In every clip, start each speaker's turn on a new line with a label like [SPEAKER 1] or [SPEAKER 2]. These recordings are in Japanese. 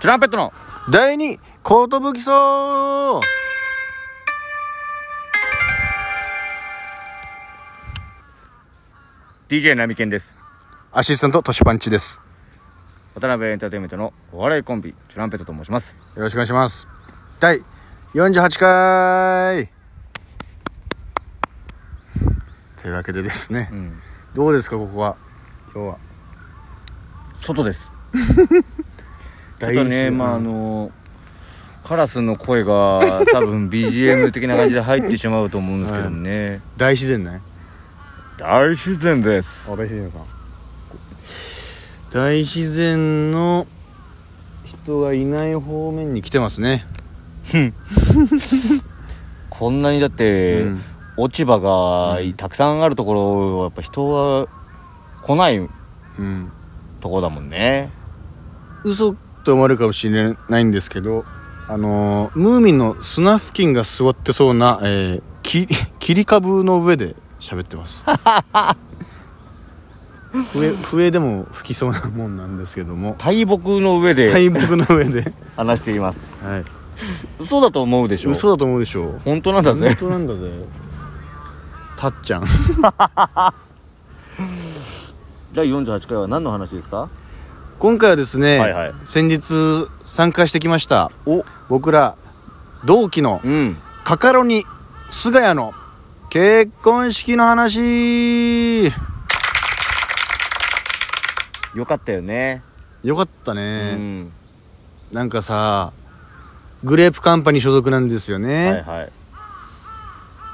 [SPEAKER 1] トランペットの
[SPEAKER 2] 第二寿荘
[SPEAKER 1] DJ ナミケンです。
[SPEAKER 2] アシスタントトシパンチです。
[SPEAKER 1] 渡辺エンターテインメントのお笑いコンビトランペットと申します。
[SPEAKER 2] よろしくお願いします。第48回。というわけでですね、
[SPEAKER 1] うん。
[SPEAKER 2] どうですかここは？今日は
[SPEAKER 1] 外です ちょっとねまああのカラスの声が 多分 BGM 的な感じで入ってしまうと思うんですけどね、
[SPEAKER 2] 大自然ね
[SPEAKER 1] 大自然です。
[SPEAKER 2] 大自然さん。大自然の人がいない方面に来てますね。
[SPEAKER 1] こんなにだって、
[SPEAKER 2] うん。
[SPEAKER 1] 落ち葉がたくさんあるところやっぱ人が来ない
[SPEAKER 2] うん。
[SPEAKER 1] ところだもんね。
[SPEAKER 2] 嘘と思われるかもしれないんですけどあのームーミンの砂付近が座ってそうな、えー、き 切り株の上で喋ってます。笛笛でも吹きそうなもんなんですけども。
[SPEAKER 1] 大木の上で。
[SPEAKER 2] 大木の上で、
[SPEAKER 1] 話しています。
[SPEAKER 2] はい、
[SPEAKER 1] 嘘だと思うでしょ
[SPEAKER 2] 嘘だと思うでしょ
[SPEAKER 1] 本当なんだ
[SPEAKER 2] 本
[SPEAKER 1] ぜ
[SPEAKER 2] 当なんだぜ。たっちゃん。
[SPEAKER 1] 第48回は何の話ですか？
[SPEAKER 2] 今回はですね、
[SPEAKER 1] はいはい。
[SPEAKER 2] 先日参加してきました
[SPEAKER 1] お。
[SPEAKER 2] 僕ら同期の
[SPEAKER 1] うん。
[SPEAKER 2] カカロニ菅谷の結婚式の話。
[SPEAKER 1] よかったよね。
[SPEAKER 2] よかった
[SPEAKER 1] う
[SPEAKER 2] ね、
[SPEAKER 1] ん。
[SPEAKER 2] なんかさグレープカンパニー所属なんですよね、
[SPEAKER 1] はいは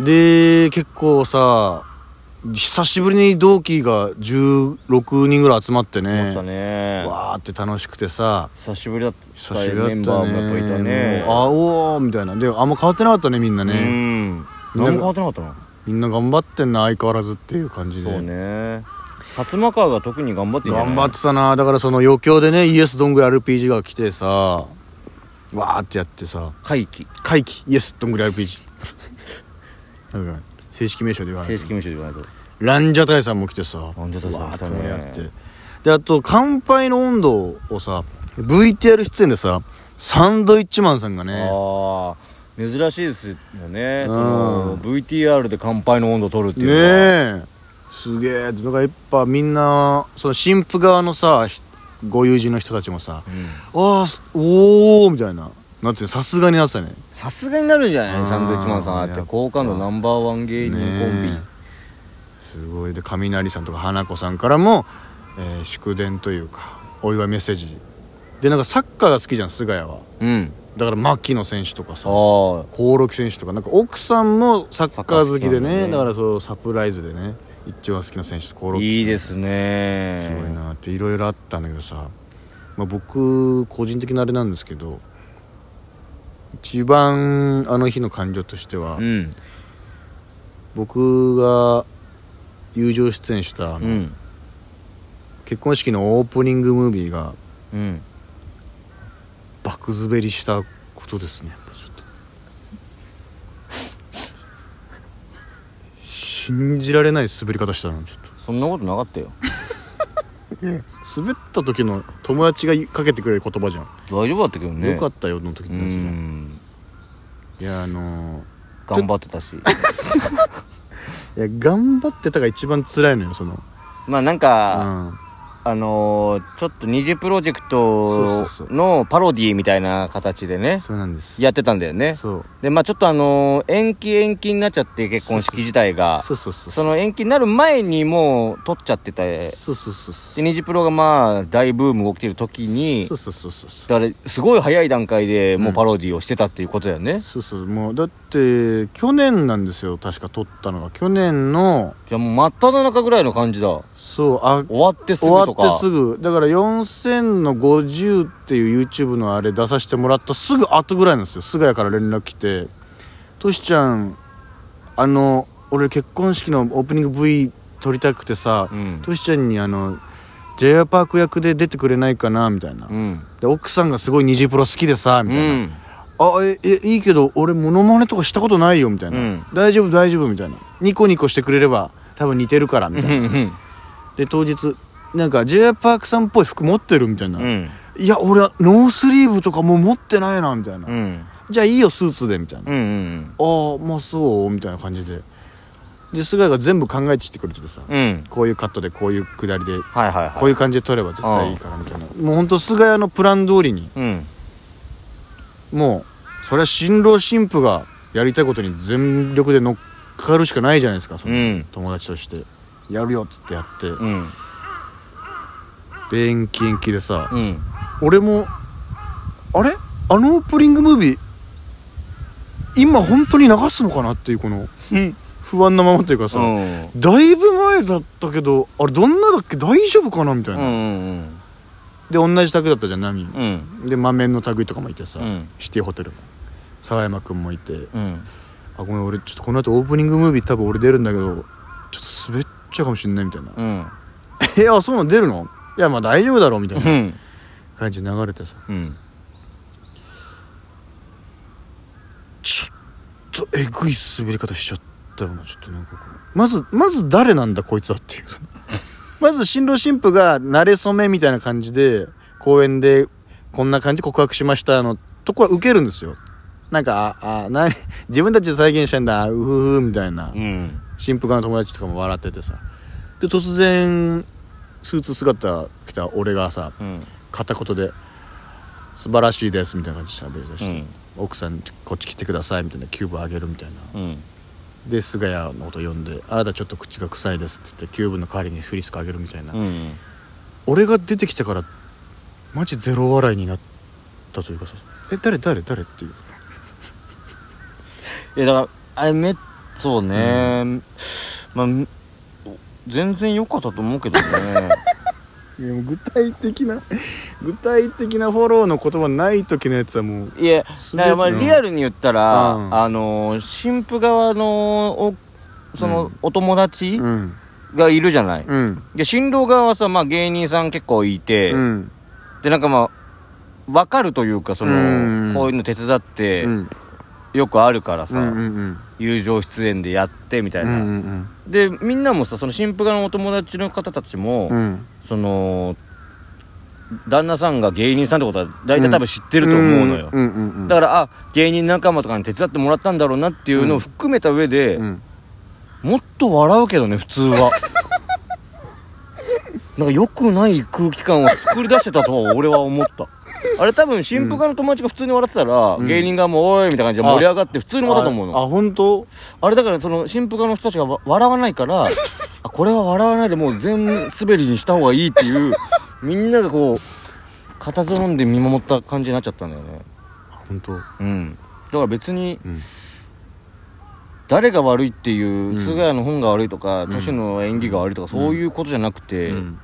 [SPEAKER 1] い。
[SPEAKER 2] で結構さ久しぶりに同期が16人ぐらい集まって
[SPEAKER 1] 思
[SPEAKER 2] ね
[SPEAKER 1] ね。
[SPEAKER 2] わーって楽しくてさ。
[SPEAKER 1] 久しぶりだった。
[SPEAKER 2] 久しぶりだったね。
[SPEAKER 1] メンバーもやっぱいたね。
[SPEAKER 2] あおーみたいな。であんま変わってなかったねみんな
[SPEAKER 1] う
[SPEAKER 2] ね、
[SPEAKER 1] ん何も変わってなかったの？
[SPEAKER 2] みんな頑張ってんな相変わらずっていう感じで。
[SPEAKER 1] そうね。薩摩川が特に頑張って
[SPEAKER 2] 頑張ってたな。だからその余興でね ES どんぐらい RPG が来てさ。わーってやってさ。
[SPEAKER 1] 会期
[SPEAKER 2] 回帰 ES どんぐらい RPG なんか正式名称で言わないと。
[SPEAKER 1] 正式名称で言わないと。
[SPEAKER 2] ランジャタイさんも来てさ
[SPEAKER 1] ランジャタイさん
[SPEAKER 2] って
[SPEAKER 1] 来たね
[SPEAKER 2] 盛り上がってであと「乾杯の温度」をさ VTR 出演でさサンドイッチマンさんがね
[SPEAKER 1] ああ珍しいですよね。
[SPEAKER 2] うん。
[SPEAKER 1] その VTR で乾杯の温度を取るっていうのは。
[SPEAKER 2] ねえ。すげえ。なんかやっぱみんなその新婦側のさひご友人の人たちもさ
[SPEAKER 1] うん。
[SPEAKER 2] ああすおおみたいななってさすがになってたね。
[SPEAKER 1] さすがになるんじゃない？
[SPEAKER 2] うん
[SPEAKER 1] サンドイッチマンさんあって好感度ナンバーワン芸人コンビ。
[SPEAKER 2] ねえ。すごい。で雷さんとか花子さんからも、えー祝電というかお祝いメッセージ。でなんかサッカーが好きじゃん菅谷は。
[SPEAKER 1] うん。
[SPEAKER 2] だから牧野選手とかさ興梠選手とかなんか奥さんもサッカー好きで
[SPEAKER 1] ね
[SPEAKER 2] ね。だからそうサプライズでね一番好きな選手興梠
[SPEAKER 1] いいですね。
[SPEAKER 2] すごいなっていろいろあったんだけどさ、まあ、僕個人的なあれなんですけど一番あの日の感情としては、
[SPEAKER 1] うん。
[SPEAKER 2] 僕が友情出演したあの、
[SPEAKER 1] うん。
[SPEAKER 2] 結婚式のオープニングムービーが
[SPEAKER 1] うん。
[SPEAKER 2] 爆滑りしたことですね。信じられない滑り方したのちょっ
[SPEAKER 1] そんなことなかったよ。
[SPEAKER 2] と滑った時の友達がかけてくれる言葉じゃん、
[SPEAKER 1] 大丈夫だったけどね。
[SPEAKER 2] よかったよの時
[SPEAKER 1] う
[SPEAKER 2] のやつじゃん。
[SPEAKER 1] ん。
[SPEAKER 2] いやあの
[SPEAKER 1] 頑張ってたし。
[SPEAKER 2] ーいや頑張ってたが一番辛いのよその。
[SPEAKER 1] まあなん
[SPEAKER 2] う
[SPEAKER 1] か
[SPEAKER 2] ん
[SPEAKER 1] あのーちょっと二次プロジェクトのパロディみたいな形でね
[SPEAKER 2] そうなんです。
[SPEAKER 1] やってたんだよね。
[SPEAKER 2] そう。
[SPEAKER 1] でまあちょっとあのー延期延期になっちゃって結婚式自体が
[SPEAKER 2] そうそうそう
[SPEAKER 1] その延期になる前にもう撮っちゃってて
[SPEAKER 2] そうそうそうそう。
[SPEAKER 1] で二次プロがまあ大ブームが起きてる時に
[SPEAKER 2] そうそうそうそう。
[SPEAKER 1] だからすごい早い段階でもうパロディをしてたっていうことだよね、
[SPEAKER 2] そうそう。もうだって去年なんですよ。確か撮ったのが。去年の
[SPEAKER 1] じゃあもう真っ只中ぐらいの感じだ
[SPEAKER 2] そうあ
[SPEAKER 1] 終わってすぐ
[SPEAKER 2] 終
[SPEAKER 1] とか。
[SPEAKER 2] わってすぐ。だから4000の50っていう YouTube のあれ出させてもらったすぐ後ぐらいなんですよ。菅谷から連絡来て「トシちゃんあの俺結婚式のオープニング V 撮りたくてさ
[SPEAKER 1] うん。
[SPEAKER 2] トシちゃんにあの j パーク役で出てくれないかな」みたいな、
[SPEAKER 1] うん。
[SPEAKER 2] で奥さんがすごい虹プロ好きでさみたいな、
[SPEAKER 1] うん。
[SPEAKER 2] あええいいけど俺モノマネとかしたことないよみたいな、
[SPEAKER 1] うん。
[SPEAKER 2] 大丈夫大丈夫みたいな。ニコニコしてくれれば多分似てるからみたいなで当日なんか j パークさんっぽい服持ってるみたいな、
[SPEAKER 1] うん。
[SPEAKER 2] いや俺はノースリーブとかもう持ってないなみたいな、
[SPEAKER 1] うん。
[SPEAKER 2] じゃあいいよスーツでみたいな、
[SPEAKER 1] うんうん
[SPEAKER 2] ああまあそうみたいな感じで。で菅井が全部考えてきてくれててさ、
[SPEAKER 1] うん。うん
[SPEAKER 2] こういうカットでこういう下りで
[SPEAKER 1] はいはいはい。
[SPEAKER 2] こういう感じで撮れば絶対いいからみたいな。もうほんと菅谷のプラン通りに
[SPEAKER 1] うん。
[SPEAKER 2] もうそれは新郎新婦がやりたいことに全力で乗っかるしかないじゃないですかその
[SPEAKER 1] うん。
[SPEAKER 2] 友達としてやるよっつってやって
[SPEAKER 1] うん。
[SPEAKER 2] で延期延期でさ
[SPEAKER 1] うん。
[SPEAKER 2] 俺もあれ？あのオープニングムービー今本当に流すのかなっていうこの
[SPEAKER 1] うん。
[SPEAKER 2] 不安なままというかさ、
[SPEAKER 1] うん。
[SPEAKER 2] だいぶ前だったけどあれどんなだっけ？大丈夫かなみたいな、
[SPEAKER 1] うん
[SPEAKER 2] で同じタグだったじゃんナミ。
[SPEAKER 1] うん。
[SPEAKER 2] で満面のタグとかもいてさ、
[SPEAKER 1] うん。
[SPEAKER 2] シティホテルの沢山君もいて。
[SPEAKER 1] うん。
[SPEAKER 2] あごめん俺ちょっとこの後オープニングムービー多分俺出るんだけどちょっと滑っちゃうかもしんないみたいな。
[SPEAKER 1] うん「
[SPEAKER 2] えあそうなの？出るの？いやまあ大丈夫だろ」みたいな
[SPEAKER 1] うん。
[SPEAKER 2] 感じで流れてさ。
[SPEAKER 1] うん。
[SPEAKER 2] ちょっとえぐい滑り方しちゃったよな。ちょっとなんかこう。まずまず誰なんだこいつはっていう。まず新郎新婦が慣れ初めみたいな感じで公園でこんな感じで告白しましたのとこは受けるんですよ。なんかああな 自分たちで再現したんだ。うふふみたいな。
[SPEAKER 1] うん
[SPEAKER 2] 新婦側の友達とかも笑っててさ。で突然スーツ姿着た俺がさ
[SPEAKER 1] うん。
[SPEAKER 2] 片言で「素晴らしいです」みたいな感じで喋りだして、
[SPEAKER 1] うん。
[SPEAKER 2] 奥さんこっち来てくださいみたいなキューブあげるみたいな。
[SPEAKER 1] うん。
[SPEAKER 2] で菅谷のこと呼んで「あなたちょっと口が臭いです」って言ってキューブの代わりにフリスクあげるみたいな、
[SPEAKER 1] うん。
[SPEAKER 2] 俺が出てきてからマジゼロ笑いになったというかさ「え誰誰誰?」っていう。
[SPEAKER 1] いやだからあれめそうね、まあ全然良かったと思うけどね。
[SPEAKER 2] いや具体的な具体的なフォローの言葉ない時のやつはもう
[SPEAKER 1] いやだからまあ
[SPEAKER 2] うん。
[SPEAKER 1] リアルに言ったら、
[SPEAKER 2] うん。
[SPEAKER 1] あの新婦側のおその、
[SPEAKER 2] うん。
[SPEAKER 1] お友達
[SPEAKER 2] うん。
[SPEAKER 1] がいるじゃない、
[SPEAKER 2] うん。
[SPEAKER 1] で新郎側はさ、まあ、芸人さん結構いて、
[SPEAKER 2] うん。
[SPEAKER 1] でなんかまあ分かるというかその、
[SPEAKER 2] うん。
[SPEAKER 1] こういうの手伝って、
[SPEAKER 2] うん。
[SPEAKER 1] よくあるからさ、
[SPEAKER 2] うんうん
[SPEAKER 1] 友情出演でやってみたい
[SPEAKER 2] うんう
[SPEAKER 1] な、
[SPEAKER 2] ん。
[SPEAKER 1] でみんなもさその新婦側のお友達の方たちも、
[SPEAKER 2] うん。うん
[SPEAKER 1] その旦那さんが芸人さんってことは大体多分知ってると思うのよ、
[SPEAKER 2] うんうんうん
[SPEAKER 1] だからあ芸人仲間とかに手伝ってもらったんだろうなっていうのを含めた上で、
[SPEAKER 2] うん。
[SPEAKER 1] もっと笑うけどね普通は。なんか良くない空気感を作り出してたとは俺は思ったあれ多分新婦側の友達が普通に笑ってたら、
[SPEAKER 2] ん。
[SPEAKER 1] 芸人側も「おい」みたいな感じで盛り上がって普通に笑ったと思うの。
[SPEAKER 2] ああ本当？
[SPEAKER 1] あれだからその新婦側の人たちがわ笑わないから あこれは笑わないでもう全滑りにした方がいいっていうみんながこう固唾飲んで見守った感じになっちゃったんだよね。
[SPEAKER 2] 本当？
[SPEAKER 1] うん。だから別に
[SPEAKER 2] うん。
[SPEAKER 1] 誰が悪いっていう、
[SPEAKER 2] ん。
[SPEAKER 1] 菅谷の本が悪いとか
[SPEAKER 2] ん。
[SPEAKER 1] 都市の演技が悪いとか、そういうことじゃなくて、
[SPEAKER 2] うん。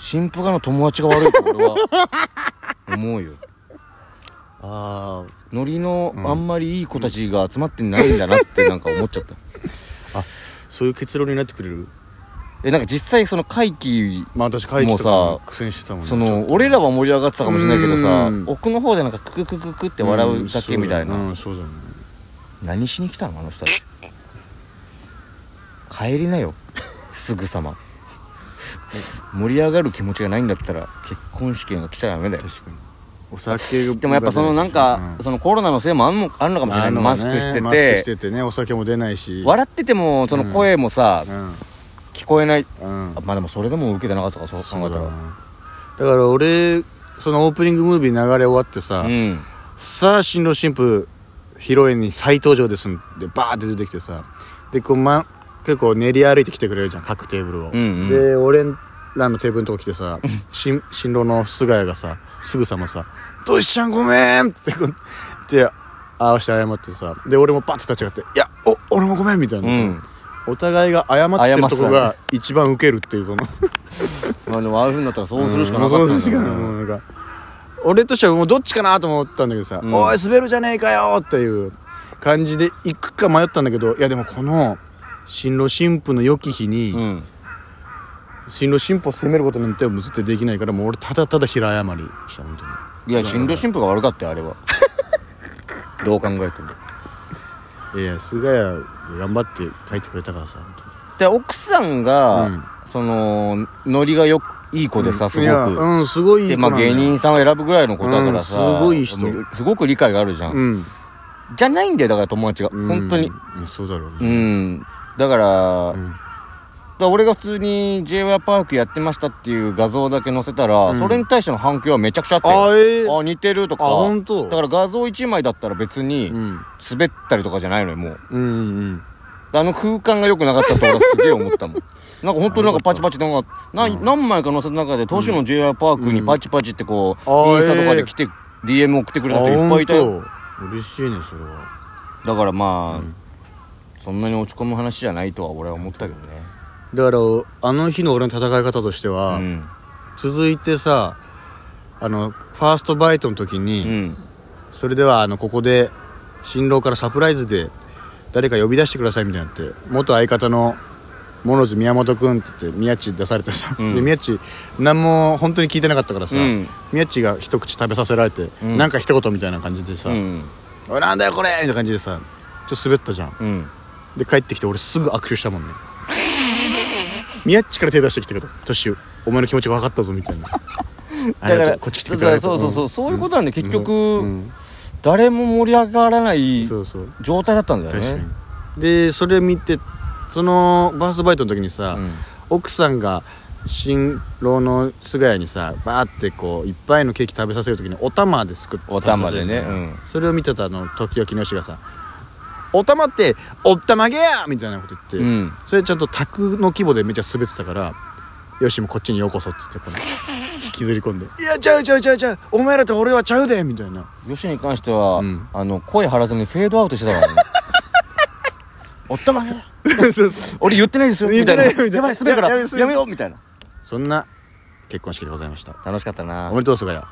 [SPEAKER 1] 新婦側の友達が悪いと俺は 思うよ。
[SPEAKER 2] あ
[SPEAKER 1] ノリの
[SPEAKER 2] うん。
[SPEAKER 1] あんまりいい子たちが集まってないんだなってなんか思っちゃった。
[SPEAKER 2] あそういう結論になってくれる？
[SPEAKER 1] えなんか実際その会期
[SPEAKER 2] まあ私会議とか
[SPEAKER 1] もうさ
[SPEAKER 2] 苦戦してたもんね
[SPEAKER 1] その俺らは盛り上がってたかもしれないけどさ
[SPEAKER 2] うん。
[SPEAKER 1] 奥の方でなんかクククククって笑うだけみたいな、
[SPEAKER 2] うんうんそうだね。
[SPEAKER 1] 何しに来たのあの人。たち帰りなよ。すぐさま盛り上がる気持ちがないんだったら結婚式が来ちゃダメだよ。
[SPEAKER 2] 確かに。お酒が
[SPEAKER 1] でもやっぱそのなんか、
[SPEAKER 2] うん。
[SPEAKER 1] そのコロナのせいもあんのあるのかもしれない、マスクしてて。
[SPEAKER 2] マスクしててねお酒も出ないし。
[SPEAKER 1] 笑っててもその声もさ、
[SPEAKER 2] うん
[SPEAKER 1] 聞こえない。
[SPEAKER 2] うん。
[SPEAKER 1] あまあでもそれでも受けてなかったかそう考えたら
[SPEAKER 2] だから俺そのオープニングムービー流れ終わってさ、
[SPEAKER 1] うん。
[SPEAKER 2] さあ新郎新婦披露宴に再登場ですんでバーって出てきてさ。でこう、ま、結構練り歩いてきてくれるじゃん各テーブルを、
[SPEAKER 1] うんうん。
[SPEAKER 2] で俺らのテーブルのとこ来てさ 新新郎の菅谷がさすぐさまさ「トシちゃんごめん!」ってこうで合わせて謝ってさで俺もパッて立ち上がって「いやお俺もごめん」みたいな、
[SPEAKER 1] うん。
[SPEAKER 2] お互いが謝ってるとこが一番ウケるっていうその。
[SPEAKER 1] まあでもああいうふうになったらそうするしかなか
[SPEAKER 2] うん
[SPEAKER 1] ったんだよ
[SPEAKER 2] そうんか。俺としてはもうどっちかなと思ったんだけどさ「
[SPEAKER 1] うん
[SPEAKER 2] おい滑るじゃねえかよ!」っていう感じで行くか迷ったんだけどいやでもこの新郎新婦の良き日に、
[SPEAKER 1] うん。
[SPEAKER 2] 新郎新婦を責めることなんてもう絶対できないからもう俺ただただ平謝りした本当に。
[SPEAKER 1] いや新郎新婦が悪かったよあれは。どう考えても。
[SPEAKER 2] いや菅谷頑張って書いてくれたからさ本
[SPEAKER 1] で奥さんが、
[SPEAKER 2] うん。
[SPEAKER 1] そのノリがよいい子でさすごく。
[SPEAKER 2] うんすごい
[SPEAKER 1] でまあ芸人さんを選ぶぐらいの子だからさ
[SPEAKER 2] うんすごい人。
[SPEAKER 1] すごく理解があるじゃん。
[SPEAKER 2] うん。
[SPEAKER 1] じゃないんだよだから友達が。本当に。
[SPEAKER 2] うんそうだろう
[SPEAKER 1] う
[SPEAKER 2] ね
[SPEAKER 1] んだから
[SPEAKER 2] うん。
[SPEAKER 1] だ俺が普通に j y パークやってましたっていう画像だけ載せたら、
[SPEAKER 2] うん。
[SPEAKER 1] それに対しての反響はめちゃくちゃあって
[SPEAKER 2] あえー。
[SPEAKER 1] あ似てるとか。
[SPEAKER 2] あ本当。
[SPEAKER 1] だから画像1枚だったら別に
[SPEAKER 2] うん。
[SPEAKER 1] 滑ったりとかじゃないのよもう。
[SPEAKER 2] うんうん
[SPEAKER 1] あの空間が良くなかったと俺はすげえ思ったもん。なんか本当になんかパチパチなんかな
[SPEAKER 2] うん。
[SPEAKER 1] 何枚か載せた中で都市の j y パークにパチパチってこう、
[SPEAKER 2] あー
[SPEAKER 1] インスタとかで来て、DM 送ってくれた人いっぱいいたよ。
[SPEAKER 2] よ嬉しいねそれは。
[SPEAKER 1] だからまあ、
[SPEAKER 2] うん
[SPEAKER 1] そんなに落ち込む話じゃないとは俺は思ったけどね。
[SPEAKER 2] だからあの日の俺の戦い方としては、
[SPEAKER 1] うん。
[SPEAKER 2] 続いてさあのファーストバイトの時に、
[SPEAKER 1] うん。
[SPEAKER 2] それではあのここで新郎からサプライズで誰か呼び出してくださいみたいになって元相方のモノズ宮本君って言って宮地出されてさ、
[SPEAKER 1] うん。
[SPEAKER 2] で宮地何も本当に聞いてなかったからさ、
[SPEAKER 1] うん。
[SPEAKER 2] 宮地が一口食べさせられて、
[SPEAKER 1] うん。
[SPEAKER 2] なんか一言みたいな感じでさ「
[SPEAKER 1] うん
[SPEAKER 2] おいなんだよこれ!」みたいな感じでさちょっと滑ったじゃんで帰ってきて俺すぐ握手したもんね。宮っちから手出してきたけど「トシお前の気持ちが分かったぞ」みたいな。ありがとうこっち来てくれてありがと
[SPEAKER 1] そうそうそうそういうことなんで結局、
[SPEAKER 2] うん。
[SPEAKER 1] 誰も盛り上がらない状態だったんだよ
[SPEAKER 2] 確かに。
[SPEAKER 1] ね
[SPEAKER 2] でそれ見てそのバーストバイトの時にさ、
[SPEAKER 1] うん。
[SPEAKER 2] 奥さんが新郎の菅谷にさバーってこういっぱいのケーキ食べさせる時にお玉ですくって
[SPEAKER 1] お玉でねうん。
[SPEAKER 2] それを見てたあの時々のしがさ「お玉っておったまげや!」みたいなこと言って、
[SPEAKER 1] うん。
[SPEAKER 2] それちゃんと卓の規模でめっちゃ滑ってたから「よしもこっちにようこそ」って言ってこの 引きずり込んで「いやちゃうちゃうちゃうちゃうお前らと俺はちゃうで」みたいな。
[SPEAKER 1] よしに関しては、
[SPEAKER 2] うん。
[SPEAKER 1] あの声張らずにフェードアウトしてたからね。おったまげ俺言ってないですよ。みたいな。やばい滑るから。
[SPEAKER 2] ややめ
[SPEAKER 1] やめようみたいな。
[SPEAKER 2] そんな結婚式でございました。
[SPEAKER 1] 楽しかったな。
[SPEAKER 2] おめでとう菅谷